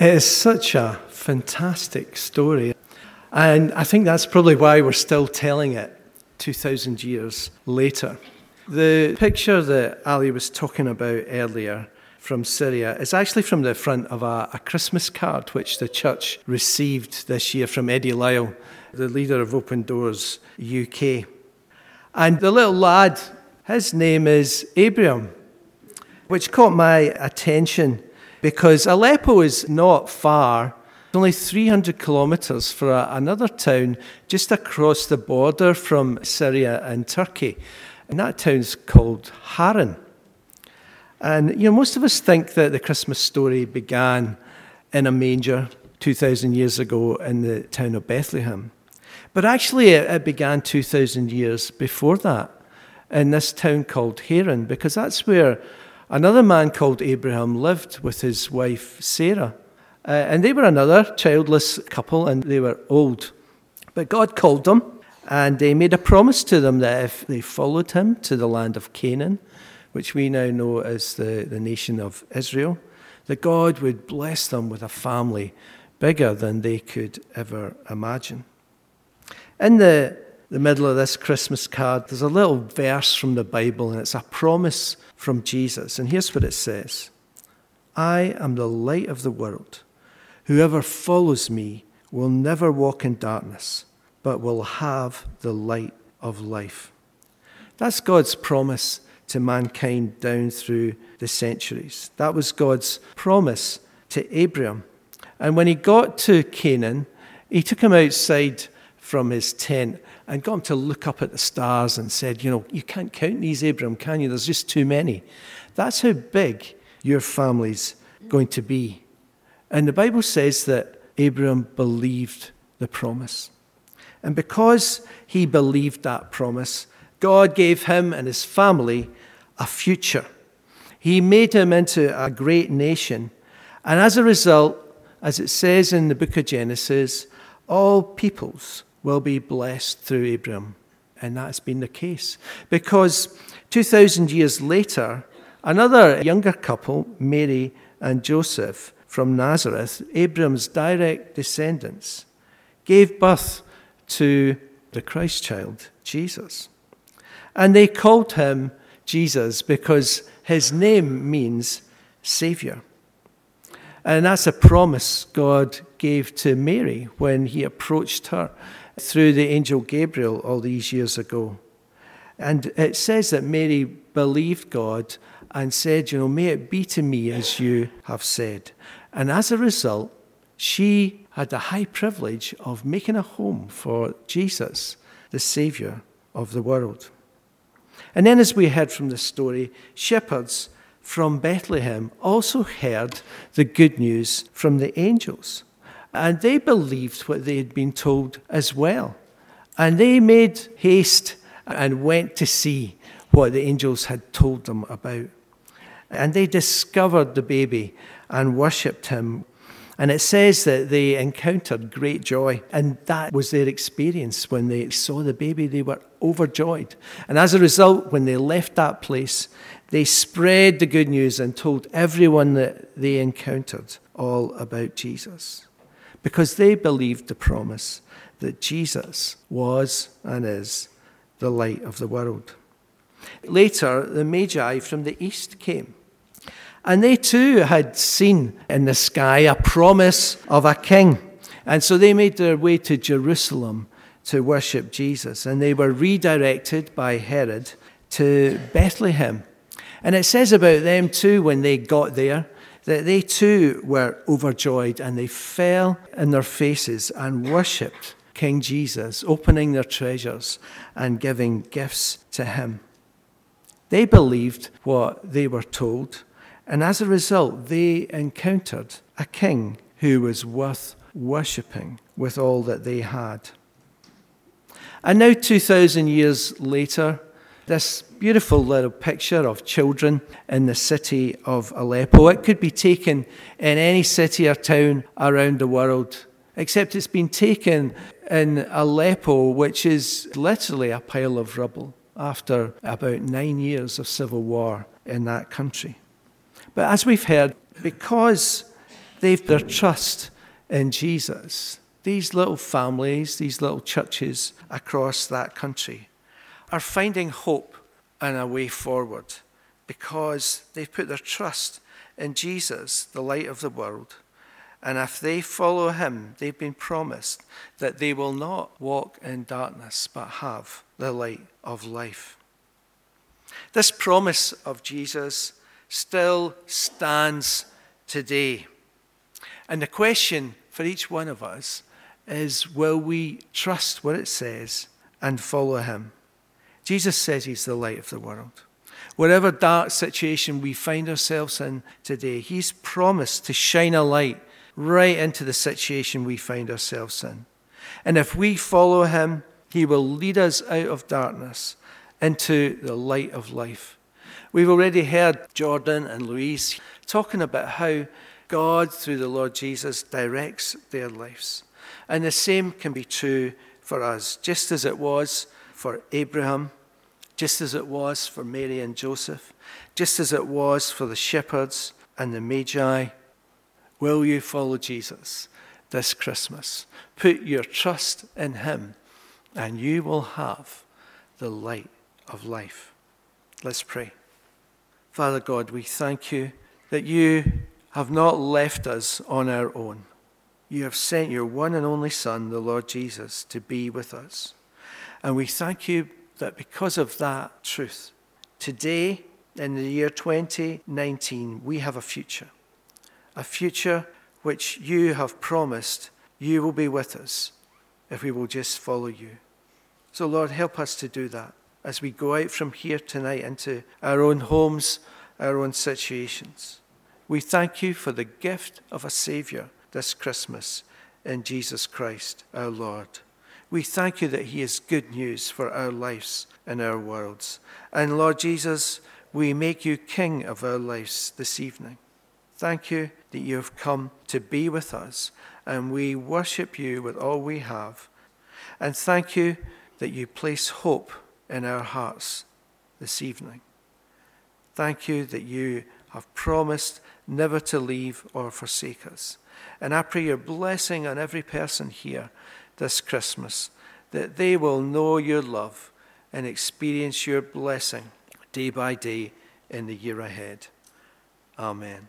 It is such a fantastic story. And I think that's probably why we're still telling it 2,000 years later. The picture that Ali was talking about earlier from Syria is actually from the front of a, a, Christmas card which the church received this year from Eddie Lyle, the leader of Open Doors UK. And the little lad, his name is Abraham, which caught my attention because Aleppo is not far. It's only 300 kilometres for a, another town just across the border from Syria and Turkey. And that town's called Haran. And, you know, most of us think that the Christmas story began in a manger 2,000 years ago in the town of Bethlehem. But actually, it began 2,000 years before that in this town called Haran, because that's where another man called Abraham lived with his wife Sarah. Uh, and they were another childless couple, and they were old. But God called them, and He made a promise to them that if they followed Him to the land of Canaan, which we now know as the, the nation of Israel, that God would bless them with a family bigger than they could ever imagine. In the, the middle of this Christmas card, there's a little verse from the Bible, and it's a promise from Jesus. And here's what it says I am the light of the world. Whoever follows me will never walk in darkness, but will have the light of life. That's God's promise to mankind down through the centuries. That was God's promise to Abraham. And when he got to Canaan, he took him outside from his tent and got him to look up at the stars and said, You know, you can't count these, Abram, can you? There's just too many. That's how big your family's going to be. And the Bible says that Abram believed the promise. And because he believed that promise, God gave him and his family a future. He made him into a great nation. And as a result, as it says in the book of Genesis, all peoples will be blessed through Abraham. And that's been the case. Because 2,000 years later, another younger couple, Mary and Joseph from Nazareth, Abraham's direct descendants, gave birth to the Christ child, Jesus. And they called him Jesus because his name means Savior. And that's a promise God gave to Mary when he approached her through the angel Gabriel all these years ago. And it says that Mary believed God and said, You know, may it be to me as you have said. And as a result, she had the high privilege of making a home for Jesus, the Savior of the world. And then, as we heard from the story, shepherds from Bethlehem also heard the good news from the angels. And they believed what they had been told as well. And they made haste and went to see what the angels had told them about. And they discovered the baby and worshipped him. And it says that they encountered great joy. And that was their experience when they saw the baby. They were overjoyed. And as a result, when they left that place, they spread the good news and told everyone that they encountered all about Jesus because they believed the promise that Jesus was and is the light of the world. Later, the Magi from the east came. And they too had seen in the sky a promise of a king. And so they made their way to Jerusalem to worship Jesus. And they were redirected by Herod to Bethlehem. And it says about them too, when they got there, that they too were overjoyed and they fell in their faces and worshipped King Jesus, opening their treasures and giving gifts to him. They believed what they were told, and as a result, they encountered a king who was worth worshipping with all that they had. And now, 2,000 years later, this beautiful little picture of children in the city of Aleppo. It could be taken in any city or town around the world, except it's been taken in Aleppo, which is literally a pile of rubble after about nine years of civil war in that country. But as we've heard, because They've their trust in Jesus. These little families, these little churches across that country are finding hope and a way forward because they've put their trust in Jesus, the light of the world. And if they follow him, they've been promised that they will not walk in darkness but have the light of life. This promise of Jesus still stands today. And the question for each one of us is will we trust what it says and follow him? Jesus says he's the light of the world. Whatever dark situation we find ourselves in today, he's promised to shine a light right into the situation we find ourselves in. And if we follow him, he will lead us out of darkness into the light of life. We've already heard Jordan and Louise talking about how God, through the Lord Jesus, directs their lives. And the same can be true for us, just as it was for Abraham, just as it was for Mary and Joseph, just as it was for the shepherds and the Magi. Will you follow Jesus this Christmas? Put your trust in him, and you will have the light of life. Let's pray. Father God, we thank you that you have not left us on our own. You have sent your one and only Son, the Lord Jesus, to be with us. And we thank you that because of that truth, today, in the year 2019, we have a future. A future which you have promised you will be with us if we will just follow you. So, Lord, help us to do that as we go out from here tonight into our own homes, our own situations. We thank you for the gift of a Saviour this Christmas in Jesus Christ our Lord. We thank you that He is good news for our lives and our worlds. And Lord Jesus, we make you King of our lives this evening. Thank you that you have come to be with us, and we worship you with all we have. And thank you that you place hope in our hearts this evening. Thank you that you have promised never to leave or forsake us. And I pray your blessing on every person here this Christmas, that they will know your love and experience your blessing day by day in the year ahead. Amen.